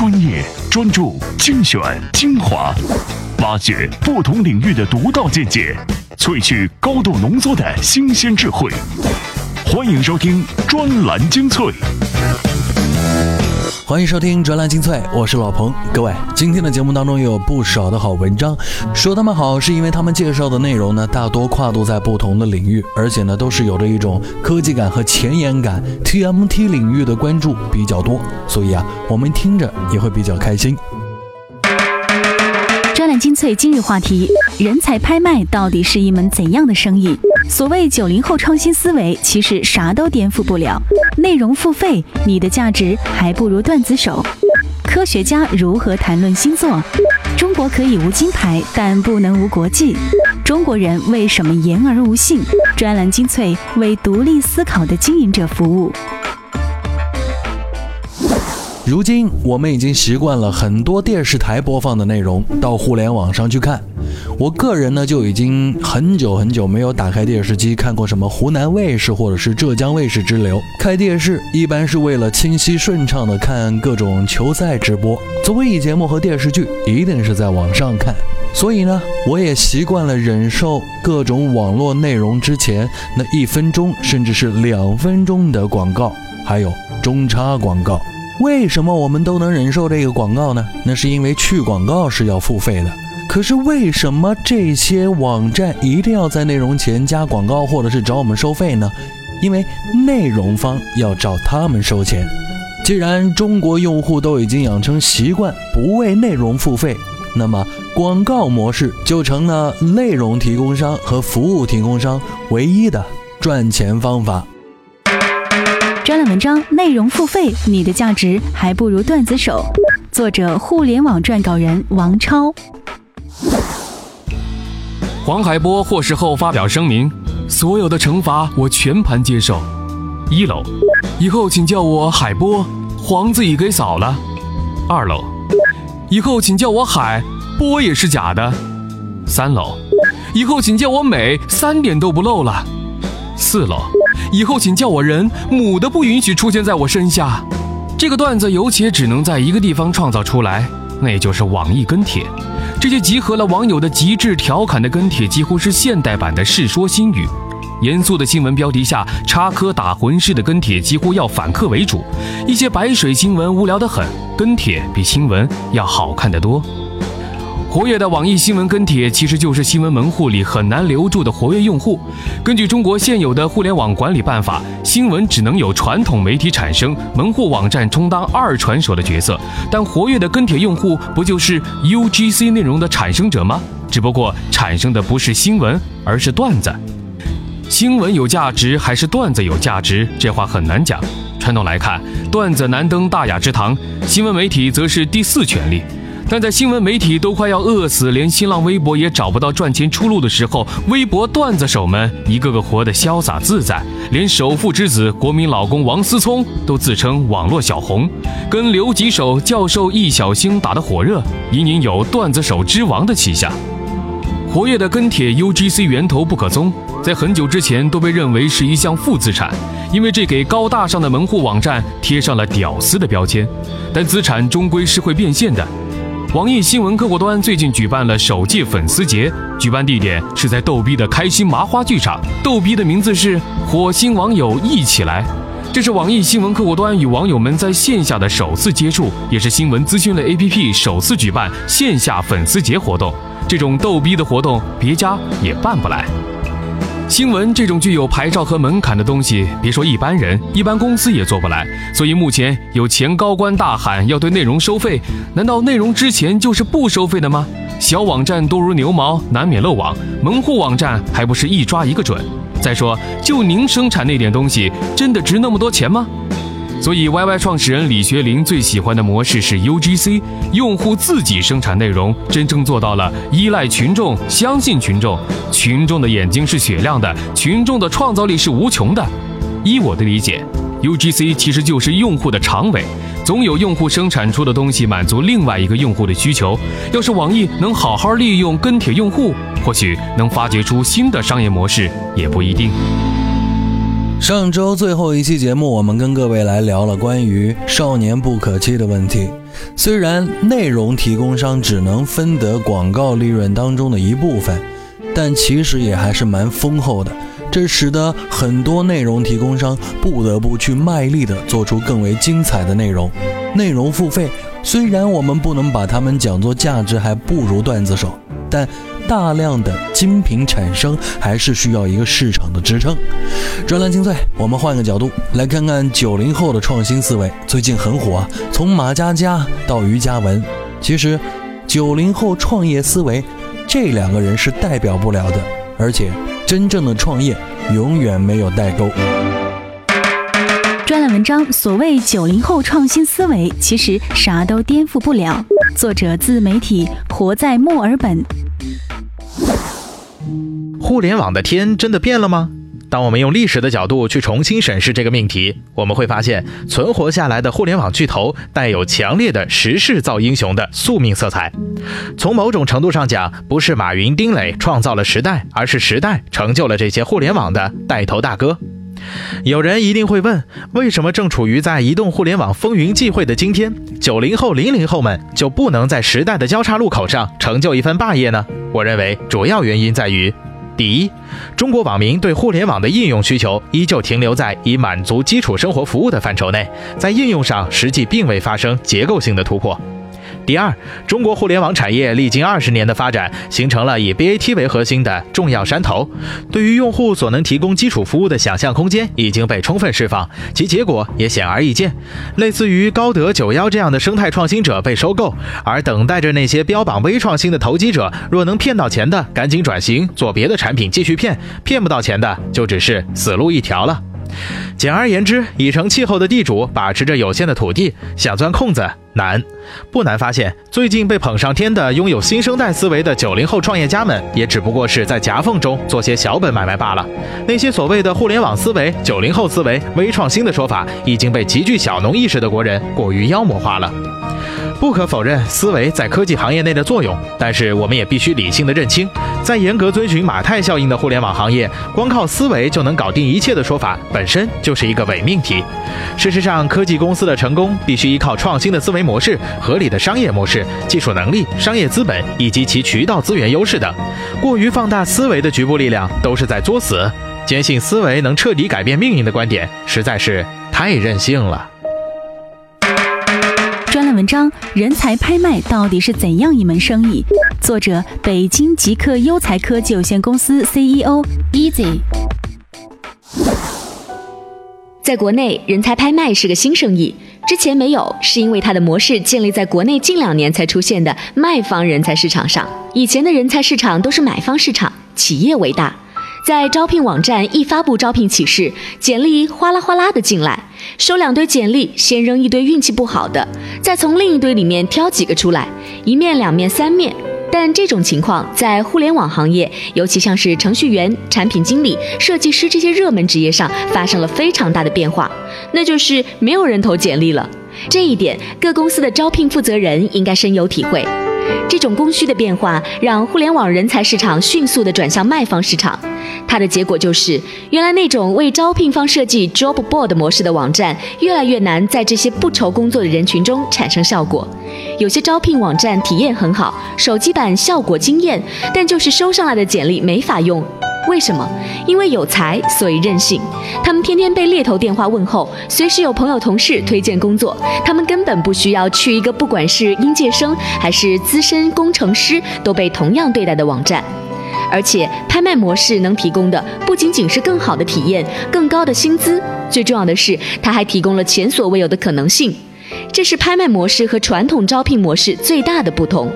专业、专注、精选、精华，挖掘不同领域的独到见解，萃取高度浓缩的新鲜智慧。欢迎收听专栏精粹。欢迎收听专栏精粹，我是老彭。各位，今天的节目当中有不少的好文章，说他们好是因为他们介绍的内容呢，大多跨度在不同的领域，而且呢都是有着一种科技感和前沿感，TMT 领域的关注比较多，所以啊，我们听着也会比较开心。精粹今日话题：人才拍卖到底是一门怎样的生意？所谓九零后创新思维，其实啥都颠覆不了。内容付费，你的价值还不如段子手。科学家如何谈论星座？中国可以无金牌，但不能无国际。中国人为什么言而无信？专栏精粹为独立思考的经营者服务。如今，我们已经习惯了很多电视台播放的内容到互联网上去看。我个人呢，就已经很久很久没有打开电视机看过什么湖南卫视或者是浙江卫视之流。开电视一般是为了清晰顺畅的看各种球赛直播，综艺节目和电视剧一定是在网上看。所以呢，我也习惯了忍受各种网络内容之前那一分钟甚至是两分钟的广告，还有中插广告。为什么我们都能忍受这个广告呢？那是因为去广告是要付费的。可是为什么这些网站一定要在内容前加广告，或者是找我们收费呢？因为内容方要找他们收钱。既然中国用户都已经养成习惯不为内容付费，那么广告模式就成了内容提供商和服务提供商唯一的赚钱方法。专栏文章内容付费，你的价值还不如段子手。作者：互联网撰稿人王超。黄海波获释后发表声明：所有的惩罚我全盘接受。一楼，以后请叫我海波，黄字已给扫了。二楼，以后请叫我海波也是假的。三楼，以后请叫我美，三点都不漏了。四楼。以后请叫我人，母的不允许出现在我身下。这个段子有且只能在一个地方创造出来，那就是网易跟帖。这些集合了网友的极致调侃的跟帖，几乎是现代版的《世说新语》。严肃的新闻标题下插科打诨式的跟帖，几乎要反客为主。一些白水新闻无聊得很，跟帖比新闻要好看得多。活跃的网易新闻跟帖其实就是新闻门户里很难留住的活跃用户。根据中国现有的互联网管理办法，新闻只能有传统媒体产生，门户网站充当二传手的角色。但活跃的跟帖用户不就是 UGC 内容的产生者吗？只不过产生的不是新闻，而是段子。新闻有价值还是段子有价值？这话很难讲。传统来看，段子难登大雅之堂，新闻媒体则是第四权利。但在新闻媒体都快要饿死，连新浪微博也找不到赚钱出路的时候，微博段子手们一个个活得潇洒自在，连首富之子、国民老公王思聪都自称网络小红，跟刘吉手、教授易小星打得火热，隐隐有段子手之王的气象。活跃的跟帖 UGC 源头不可踪，在很久之前都被认为是一项负资产，因为这给高大上的门户网站贴上了屌丝的标签。但资产终归是会变现的。网易新闻客户端最近举办了首届粉丝节，举办地点是在逗逼的开心麻花剧场。逗逼的名字是“火星网友一起来”，这是网易新闻客户端与网友们在线下的首次接触，也是新闻资讯类 APP 首次举办线下粉丝节活动。这种逗逼的活动，别家也办不来。新闻这种具有牌照和门槛的东西，别说一般人，一般公司也做不来。所以目前有前高官大喊要对内容收费，难道内容之前就是不收费的吗？小网站多如牛毛，难免漏网；门户网站还不是一抓一个准？再说，就您生产那点东西，真的值那么多钱吗？所以，YY 创始人李学林最喜欢的模式是 UGC，用户自己生产内容，真正做到了依赖群众、相信群众。群众的眼睛是雪亮的，群众的创造力是无穷的。依我的理解，UGC 其实就是用户的长尾，总有用户生产出的东西满足另外一个用户的需求。要是网易能好好利用跟帖用户，或许能发掘出新的商业模式，也不一定。上周最后一期节目，我们跟各位来聊了关于“少年不可欺”的问题。虽然内容提供商只能分得广告利润当中的一部分，但其实也还是蛮丰厚的。这使得很多内容提供商不得不去卖力的做出更为精彩的内容。内容付费，虽然我们不能把它们讲作价值还不如段子手，但大量的精品产生还是需要一个市场的支撑。专栏精粹，我们换个角度来看看九零后的创新思维，最近很火啊，从马佳佳到于嘉文，其实九零后创业思维，这两个人是代表不了的，而且真正的创业永远没有代沟。专栏文章：所谓九零后创新思维，其实啥都颠覆不了。作者：自媒体活在墨尔本。互联网的天真的变了吗？当我们用历史的角度去重新审视这个命题，我们会发现，存活下来的互联网巨头带有强烈的时势造英雄的宿命色彩。从某种程度上讲，不是马云、丁磊创造了时代，而是时代成就了这些互联网的带头大哥。有人一定会问，为什么正处于在移动互联网风云际会的今天，九零后、零零后们就不能在时代的交叉路口上成就一番霸业呢？我认为主要原因在于，第一，中国网民对互联网的应用需求依旧停留在以满足基础生活服务的范畴内，在应用上实际并未发生结构性的突破。第二，中国互联网产业历经二十年的发展，形成了以 BAT 为核心的重要山头，对于用户所能提供基础服务的想象空间已经被充分释放，其结果也显而易见。类似于高德、九幺这样的生态创新者被收购，而等待着那些标榜微创新的投机者，若能骗到钱的，赶紧转型做别的产品继续骗；骗不到钱的，就只是死路一条了。简而言之，已成气候的地主把持着有限的土地，想钻空子难。不难发现，最近被捧上天的拥有新生代思维的九零后创业家们，也只不过是在夹缝中做些小本买卖罢了。那些所谓的互联网思维、九零后思维、微创新的说法，已经被极具小农意识的国人过于妖魔化了。不可否认思维在科技行业内的作用，但是我们也必须理性的认清，在严格遵循马太效应的互联网行业，光靠思维就能搞定一切的说法，本身就是一个伪命题。事实上，科技公司的成功必须依靠创新的思维模式、合理的商业模式、技术能力、商业资本以及其渠道资源优势等。过于放大思维的局部力量，都是在作死。坚信思维能彻底改变命运的观点，实在是太任性了。文章：人才拍卖到底是怎样一门生意？作者：北京极客优才科技有限公司 CEO Easy。在国内，人才拍卖是个新生意，之前没有，是因为它的模式建立在国内近两年才出现的卖方人才市场上。以前的人才市场都是买方市场，企业为大。在招聘网站一发布招聘启事，简历哗啦哗啦的进来，收两堆简历，先扔一堆运气不好的，再从另一堆里面挑几个出来，一面、两面、三面。但这种情况在互联网行业，尤其像是程序员、产品经理、设计师这些热门职业上，发生了非常大的变化，那就是没有人投简历了。这一点，各公司的招聘负责人应该深有体会。这种供需的变化，让互联网人才市场迅速地转向卖方市场。它的结果就是，原来那种为招聘方设计 job board 模式的网站，越来越难在这些不愁工作的人群中产生效果。有些招聘网站体验很好，手机版效果惊艳，但就是收上来的简历没法用。为什么？因为有才，所以任性。他们天天被猎头电话问候，随时有朋友同事推荐工作，他们根本不需要去一个不管是应届生还是资深工程师都被同样对待的网站。而且，拍卖模式能提供的不仅仅是更好的体验、更高的薪资，最重要的是，它还提供了前所未有的可能性。这是拍卖模式和传统招聘模式最大的不同。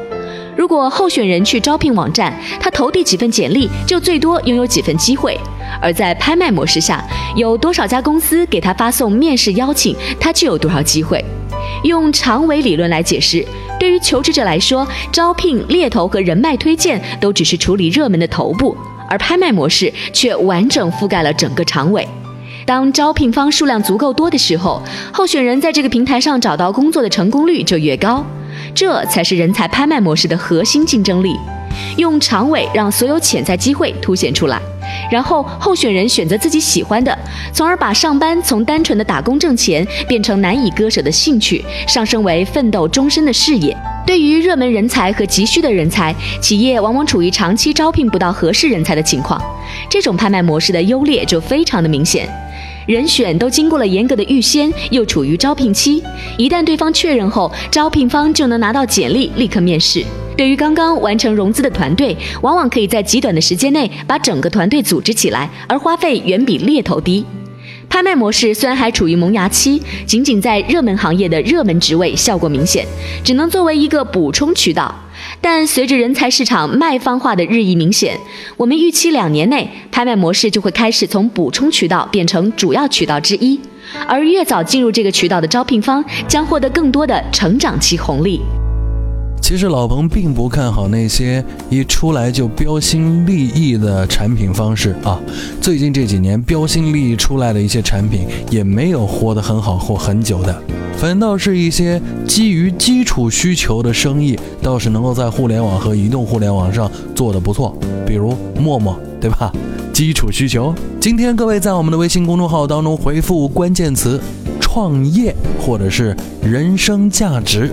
如果候选人去招聘网站，他投递几份简历，就最多拥有几份机会；而在拍卖模式下，有多少家公司给他发送面试邀请，他就有多少机会。用长尾理论来解释，对于求职者来说，招聘、猎头和人脉推荐都只是处理热门的头部，而拍卖模式却完整覆盖了整个长尾。当招聘方数量足够多的时候，候选人在这个平台上找到工作的成功率就越高。这才是人才拍卖模式的核心竞争力，用长尾让所有潜在机会凸显出来。然后候选人选择自己喜欢的，从而把上班从单纯的打工挣钱变成难以割舍的兴趣，上升为奋斗终身的事业。对于热门人才和急需的人才，企业往往处于长期招聘不到合适人才的情况。这种拍卖模式的优劣就非常的明显。人选都经过了严格的预先，又处于招聘期，一旦对方确认后，招聘方就能拿到简历，立刻面试。对于刚刚完成融资的团队，往往可以在极短的时间内把整个团队组织起来，而花费远比猎头低。拍卖模式虽然还处于萌芽期，仅仅在热门行业的热门职位效果明显，只能作为一个补充渠道。但随着人才市场卖方化的日益明显，我们预期两年内拍卖模式就会开始从补充渠道变成主要渠道之一，而越早进入这个渠道的招聘方将获得更多的成长期红利。其实老彭并不看好那些一出来就标新立异的产品方式啊。最近这几年标新立异出来的一些产品也没有活得很好或很久的，反倒是一些基于基础需求的生意，倒是能够在互联网和移动互联网上做得不错。比如陌陌，对吧？基础需求。今天各位在我们的微信公众号当中回复关键词“创业”或者是“人生价值”。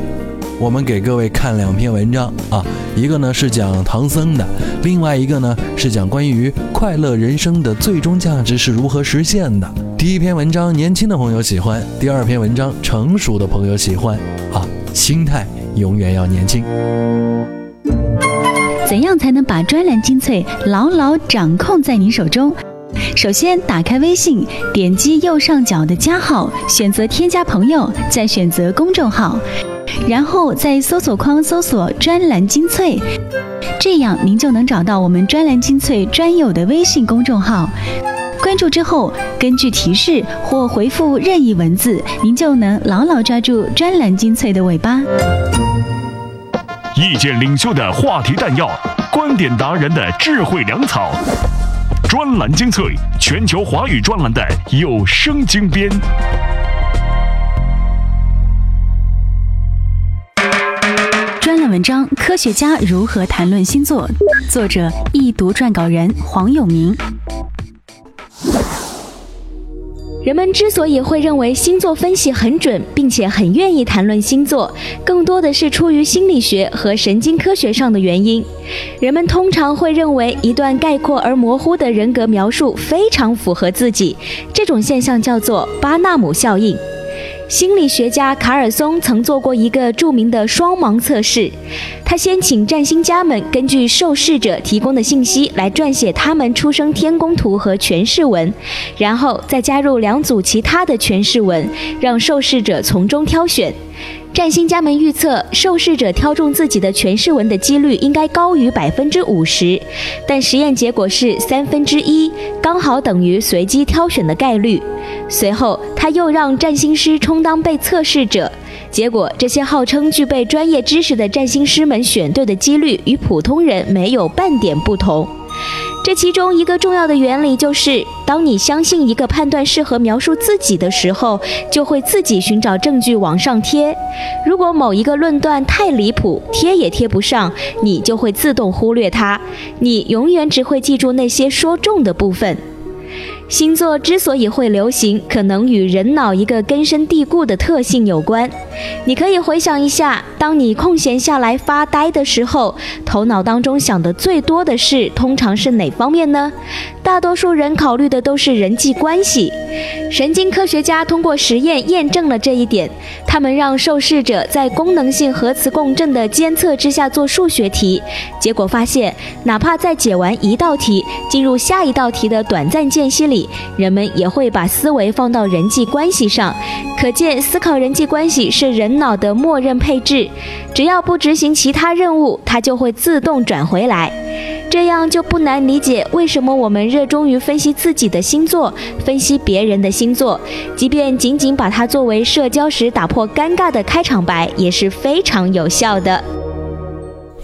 我们给各位看两篇文章啊，一个呢是讲唐僧的，另外一个呢是讲关于快乐人生的最终价值是如何实现的。第一篇文章年轻的朋友喜欢，第二篇文章成熟的朋友喜欢啊，心态永远要年轻。怎样才能把专栏精粹牢牢掌控在您手中？首先，打开微信，点击右上角的加号，选择添加朋友，再选择公众号。然后在搜索框搜索“专栏精粹”，这样您就能找到我们“专栏精粹”专有的微信公众号。关注之后，根据提示或回复任意文字，您就能牢牢抓住“专栏精粹”的尾巴。意见领袖的话题弹药，观点达人的智慧粮草，专栏精粹，全球华语专栏的有声精编。文章：科学家如何谈论星座？作者：易读撰稿人黄永明。人们之所以会认为星座分析很准，并且很愿意谈论星座，更多的是出于心理学和神经科学上的原因。人们通常会认为一段概括而模糊的人格描述非常符合自己，这种现象叫做巴纳姆效应。心理学家卡尔松曾做过一个著名的双盲测试，他先请占星家们根据受试者提供的信息来撰写他们出生天宫图和诠释文，然后再加入两组其他的诠释文，让受试者从中挑选。占星家们预测，受试者挑中自己的诠释文的几率应该高于百分之五十，但实验结果是三分之一，刚好等于随机挑选的概率。随后，他又让占星师充当被测试者，结果这些号称具备专业知识的占星师们选对的几率与普通人没有半点不同。这其中一个重要的原理就是，当你相信一个判断适合描述自己的时候，就会自己寻找证据往上贴。如果某一个论断太离谱，贴也贴不上，你就会自动忽略它。你永远只会记住那些说中的部分。星座之所以会流行，可能与人脑一个根深蒂固的特性有关。你可以回想一下，当你空闲下来发呆的时候，头脑当中想的最多的事，通常是哪方面呢？大多数人考虑的都是人际关系。神经科学家通过实验验证了这一点。他们让受试者在功能性核磁共振的监测之下做数学题，结果发现，哪怕在解完一道题，进入下一道题的短暂间隙里，人们也会把思维放到人际关系上。可见，思考人际关系是人脑的默认配置，只要不执行其他任务，它就会自动转回来。这样就不难理解为什么我们热衷于分析自己的星座，分析别人的星座，即便仅仅把它作为社交时打破尴尬的开场白，也是非常有效的。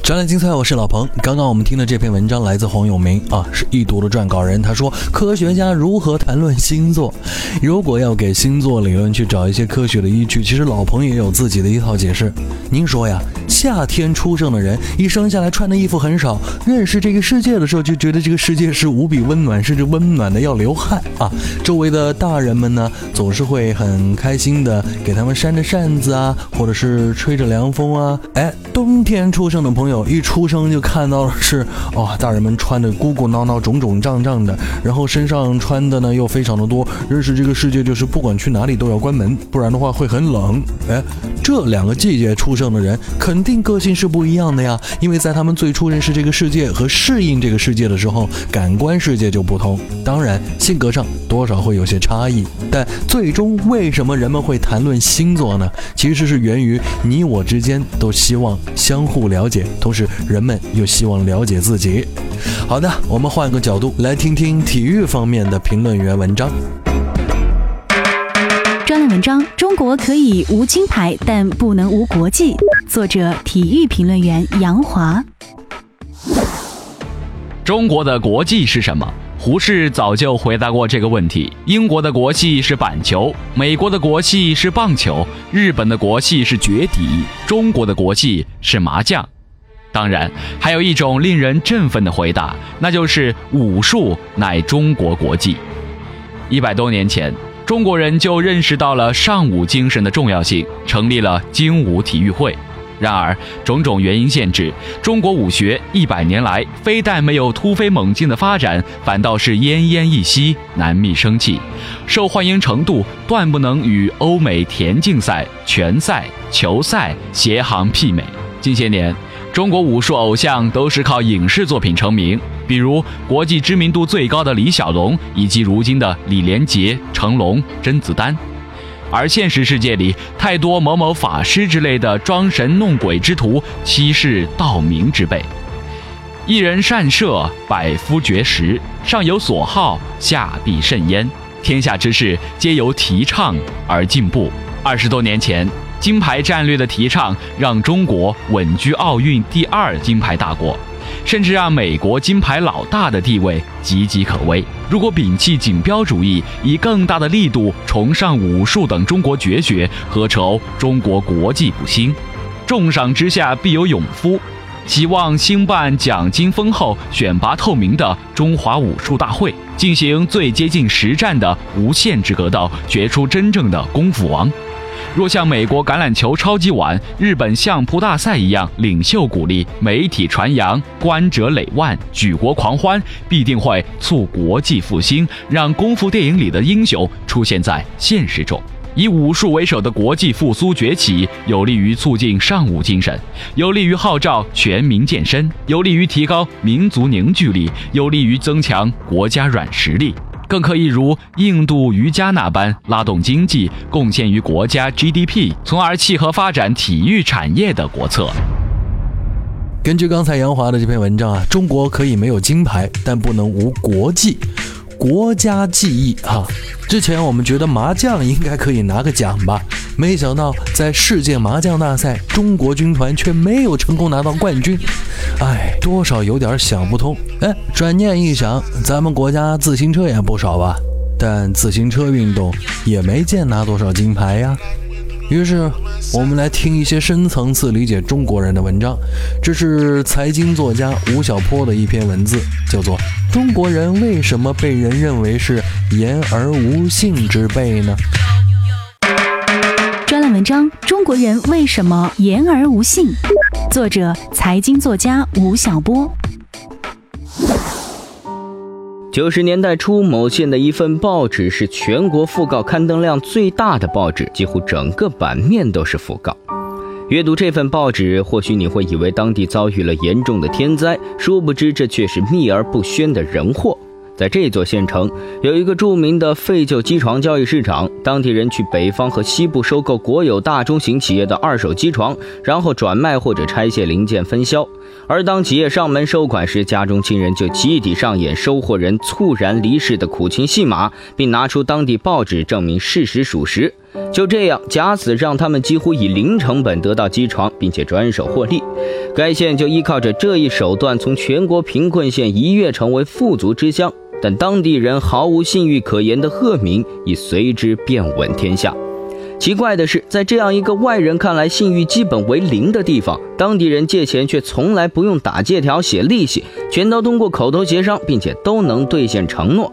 专栏精彩，我是老彭。刚刚我们听的这篇文章来自黄永明啊，是易读的撰稿人。他说，科学家如何谈论星座？如果要给星座理论去找一些科学的依据，其实老彭也有自己的一套解释。您说呀，夏天出生的人一生下来穿的衣服很少，认识这个世界的时候就觉得这个世界是无比温暖，甚至温暖的要流汗啊。周围的大人们呢，总是会很开心的给他们扇着扇子啊，或者是吹着凉风啊。哎，冬天出生的朋友。一出生就看到是，哦，大人们穿的鼓鼓囊囊、肿肿胀胀的，然后身上穿的呢又非常的多。认识这个世界就是不管去哪里都要关门，不然的话会很冷。哎，这两个季节出生的人肯定个性是不一样的呀，因为在他们最初认识这个世界和适应这个世界的时候，感官世界就不同，当然性格上多少会有些差异。但最终为什么人们会谈论星座呢？其实是源于你我之间都希望相互了解。同时，人们又希望了解自己。好的，我们换个角度来听听体育方面的评论员文章。专栏文章：中国可以无金牌，但不能无国际。作者：体育评论员杨华。中国的国际是什么？胡适早就回答过这个问题。英国的国戏是板球，美国的国戏是棒球，日本的国戏是绝底，中国的国戏是麻将。当然，还有一种令人振奋的回答，那就是武术乃中国国技。一百多年前，中国人就认识到了尚武精神的重要性，成立了精武体育会。然而，种种原因限制，中国武学一百年来非但没有突飞猛进的发展，反倒是奄奄一息，难觅生气，受欢迎程度断不能与欧美田径赛、拳赛、球赛协行媲美。近些年。中国武术偶像都是靠影视作品成名，比如国际知名度最高的李小龙，以及如今的李连杰、成龙、甄子丹。而现实世界里，太多某某法师之类的装神弄鬼之徒，欺世盗名之辈。一人善射，百夫绝食，上有所好，下必甚焉。天下之事，皆由提倡而进步。二十多年前。金牌战略的提倡，让中国稳居奥运第二金牌大国，甚至让美国金牌老大的地位岌岌可危。如果摒弃锦标主义，以更大的力度崇尚武术等中国绝学，何愁中国国际不兴？重赏之下必有勇夫，希望兴办奖金丰厚、选拔透明的中华武术大会，进行最接近实战的无限制格斗，决出真正的功夫王。若像美国橄榄球超级碗、日本相扑大赛一样领袖鼓励、媒体传扬、观者累万、举国狂欢，必定会促国际复兴，让功夫电影里的英雄出现在现实中。以武术为首的国际复苏崛起，有利于促进尚武精神，有利于号召全民健身，有利于提高民族凝聚力，有利于增强国家软实力。更可以如印度瑜伽那般拉动经济，贡献于国家 GDP，从而契合发展体育产业的国策。根据刚才杨华的这篇文章啊，中国可以没有金牌，但不能无国际。国家记忆哈，之前我们觉得麻将应该可以拿个奖吧，没想到在世界麻将大赛，中国军团却没有成功拿到冠军，哎，多少有点想不通。哎，转念一想，咱们国家自行车也不少吧，但自行车运动也没见拿多少金牌呀。于是，我们来听一些深层次理解中国人的文章。这是财经作家吴晓波的一篇文字，叫做《中国人为什么被人认为是言而无信之辈呢？》文章：中国人为什么言而无信？作者：财经作家吴晓波。九十年代初，某县的一份报纸是全国讣告刊登量最大的报纸，几乎整个版面都是讣告。阅读这份报纸，或许你会以为当地遭遇了严重的天灾，殊不知这却是秘而不宣的人祸。在这座县城，有一个著名的废旧机床交易市场，当地人去北方和西部收购国有大中型企业的二手机床，然后转卖或者拆卸零件分销。而当企业上门收款时，家中亲人就集体上演收货人猝然离世的苦情戏码，并拿出当地报纸证明事实属实。就这样，假死让他们几乎以零成本得到机床，并且转手获利。该县就依靠着这一手段，从全国贫困县一跃成为富足之乡。但当地人毫无信誉可言的恶名已随之遍闻天下。奇怪的是，在这样一个外人看来信誉基本为零的地方，当地人借钱却从来不用打借条、写利息，全都通过口头协商，并且都能兑现承诺。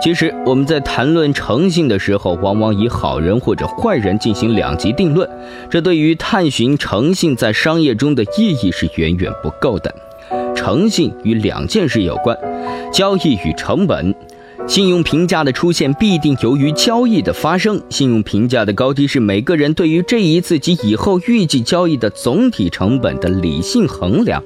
其实我们在谈论诚信的时候，往往以好人或者坏人进行两极定论，这对于探寻诚信在商业中的意义是远远不够的。诚信与两件事有关：交易与成本。信用评价的出现必定由于交易的发生。信用评价的高低是每个人对于这一次及以后预计交易的总体成本的理性衡量。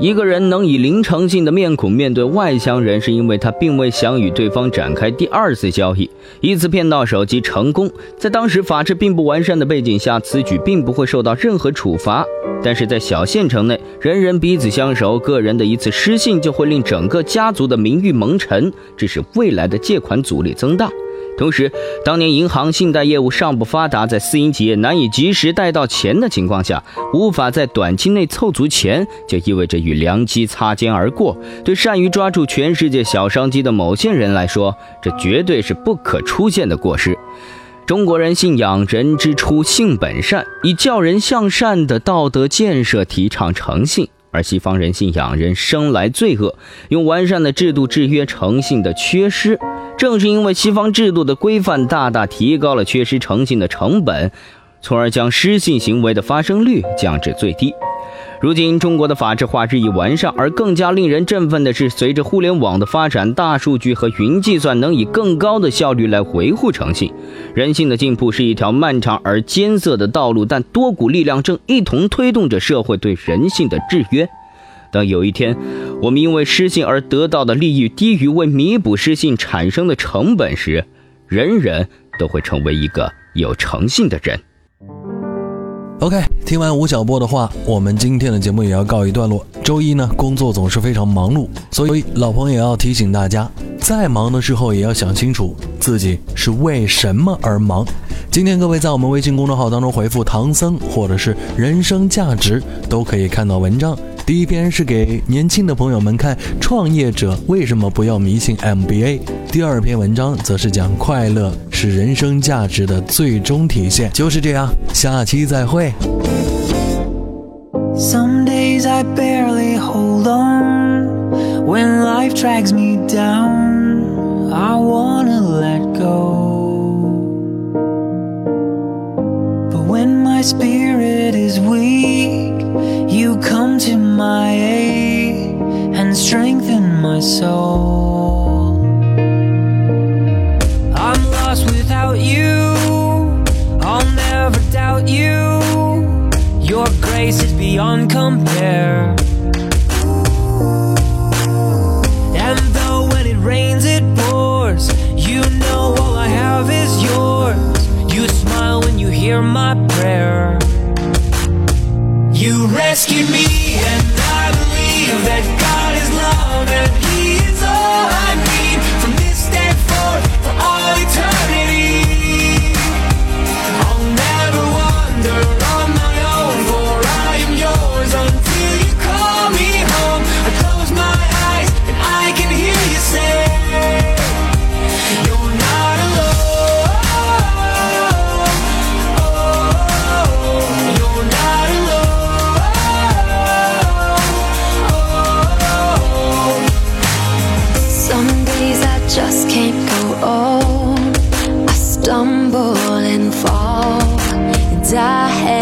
一个人能以零诚信的面孔面对外乡人，是因为他并未想与对方展开第二次交易，一次骗到手即成功。在当时法制并不完善的背景下，此举并不会受到任何处罚。但是在小县城内，人人彼此相熟，个人的一次失信就会令整个家族的名誉蒙尘，致使未来的借款阻力增大。同时，当年银行信贷业务尚不发达，在私营企业难以及时贷到钱的情况下，无法在短期内凑足钱，就意味着与良机擦肩而过。对善于抓住全世界小商机的某些人来说，这绝对是不可出现的过失。中国人信仰“人之初，性本善”，以教人向善的道德建设提倡诚信；而西方人信仰“人生来罪恶”，用完善的制度制约诚信的缺失。正是因为西方制度的规范大大提高了缺失诚信的成本，从而将失信行为的发生率降至最低。如今，中国的法制化日益完善，而更加令人振奋的是，随着互联网的发展，大数据和云计算能以更高的效率来维护诚信。人性的进步是一条漫长而艰涩的道路，但多股力量正一同推动着社会对人性的制约。当有一天，我们因为失信而得到的利益低于为弥补失信产生的成本时，人人都会成为一个有诚信的人。OK，听完吴晓波的话，我们今天的节目也要告一段落。周一呢，工作总是非常忙碌，所以老彭也要提醒大家，再忙的时候也要想清楚自己是为什么而忙。今天各位在我们微信公众号当中回复“唐僧”或者是“人生价值”，都可以看到文章。第一篇是给年轻的朋友们看，创业者为什么不要迷信 MBA。第二篇文章则是讲快乐。是人生价值的最终体现，就是这样。下期再会。Some days I barely hold on when life drags me down. I wanna let go. But when my spirit is weak, you come to my aid and strengthen my soul. Is beyond compare. stumble and fall and die.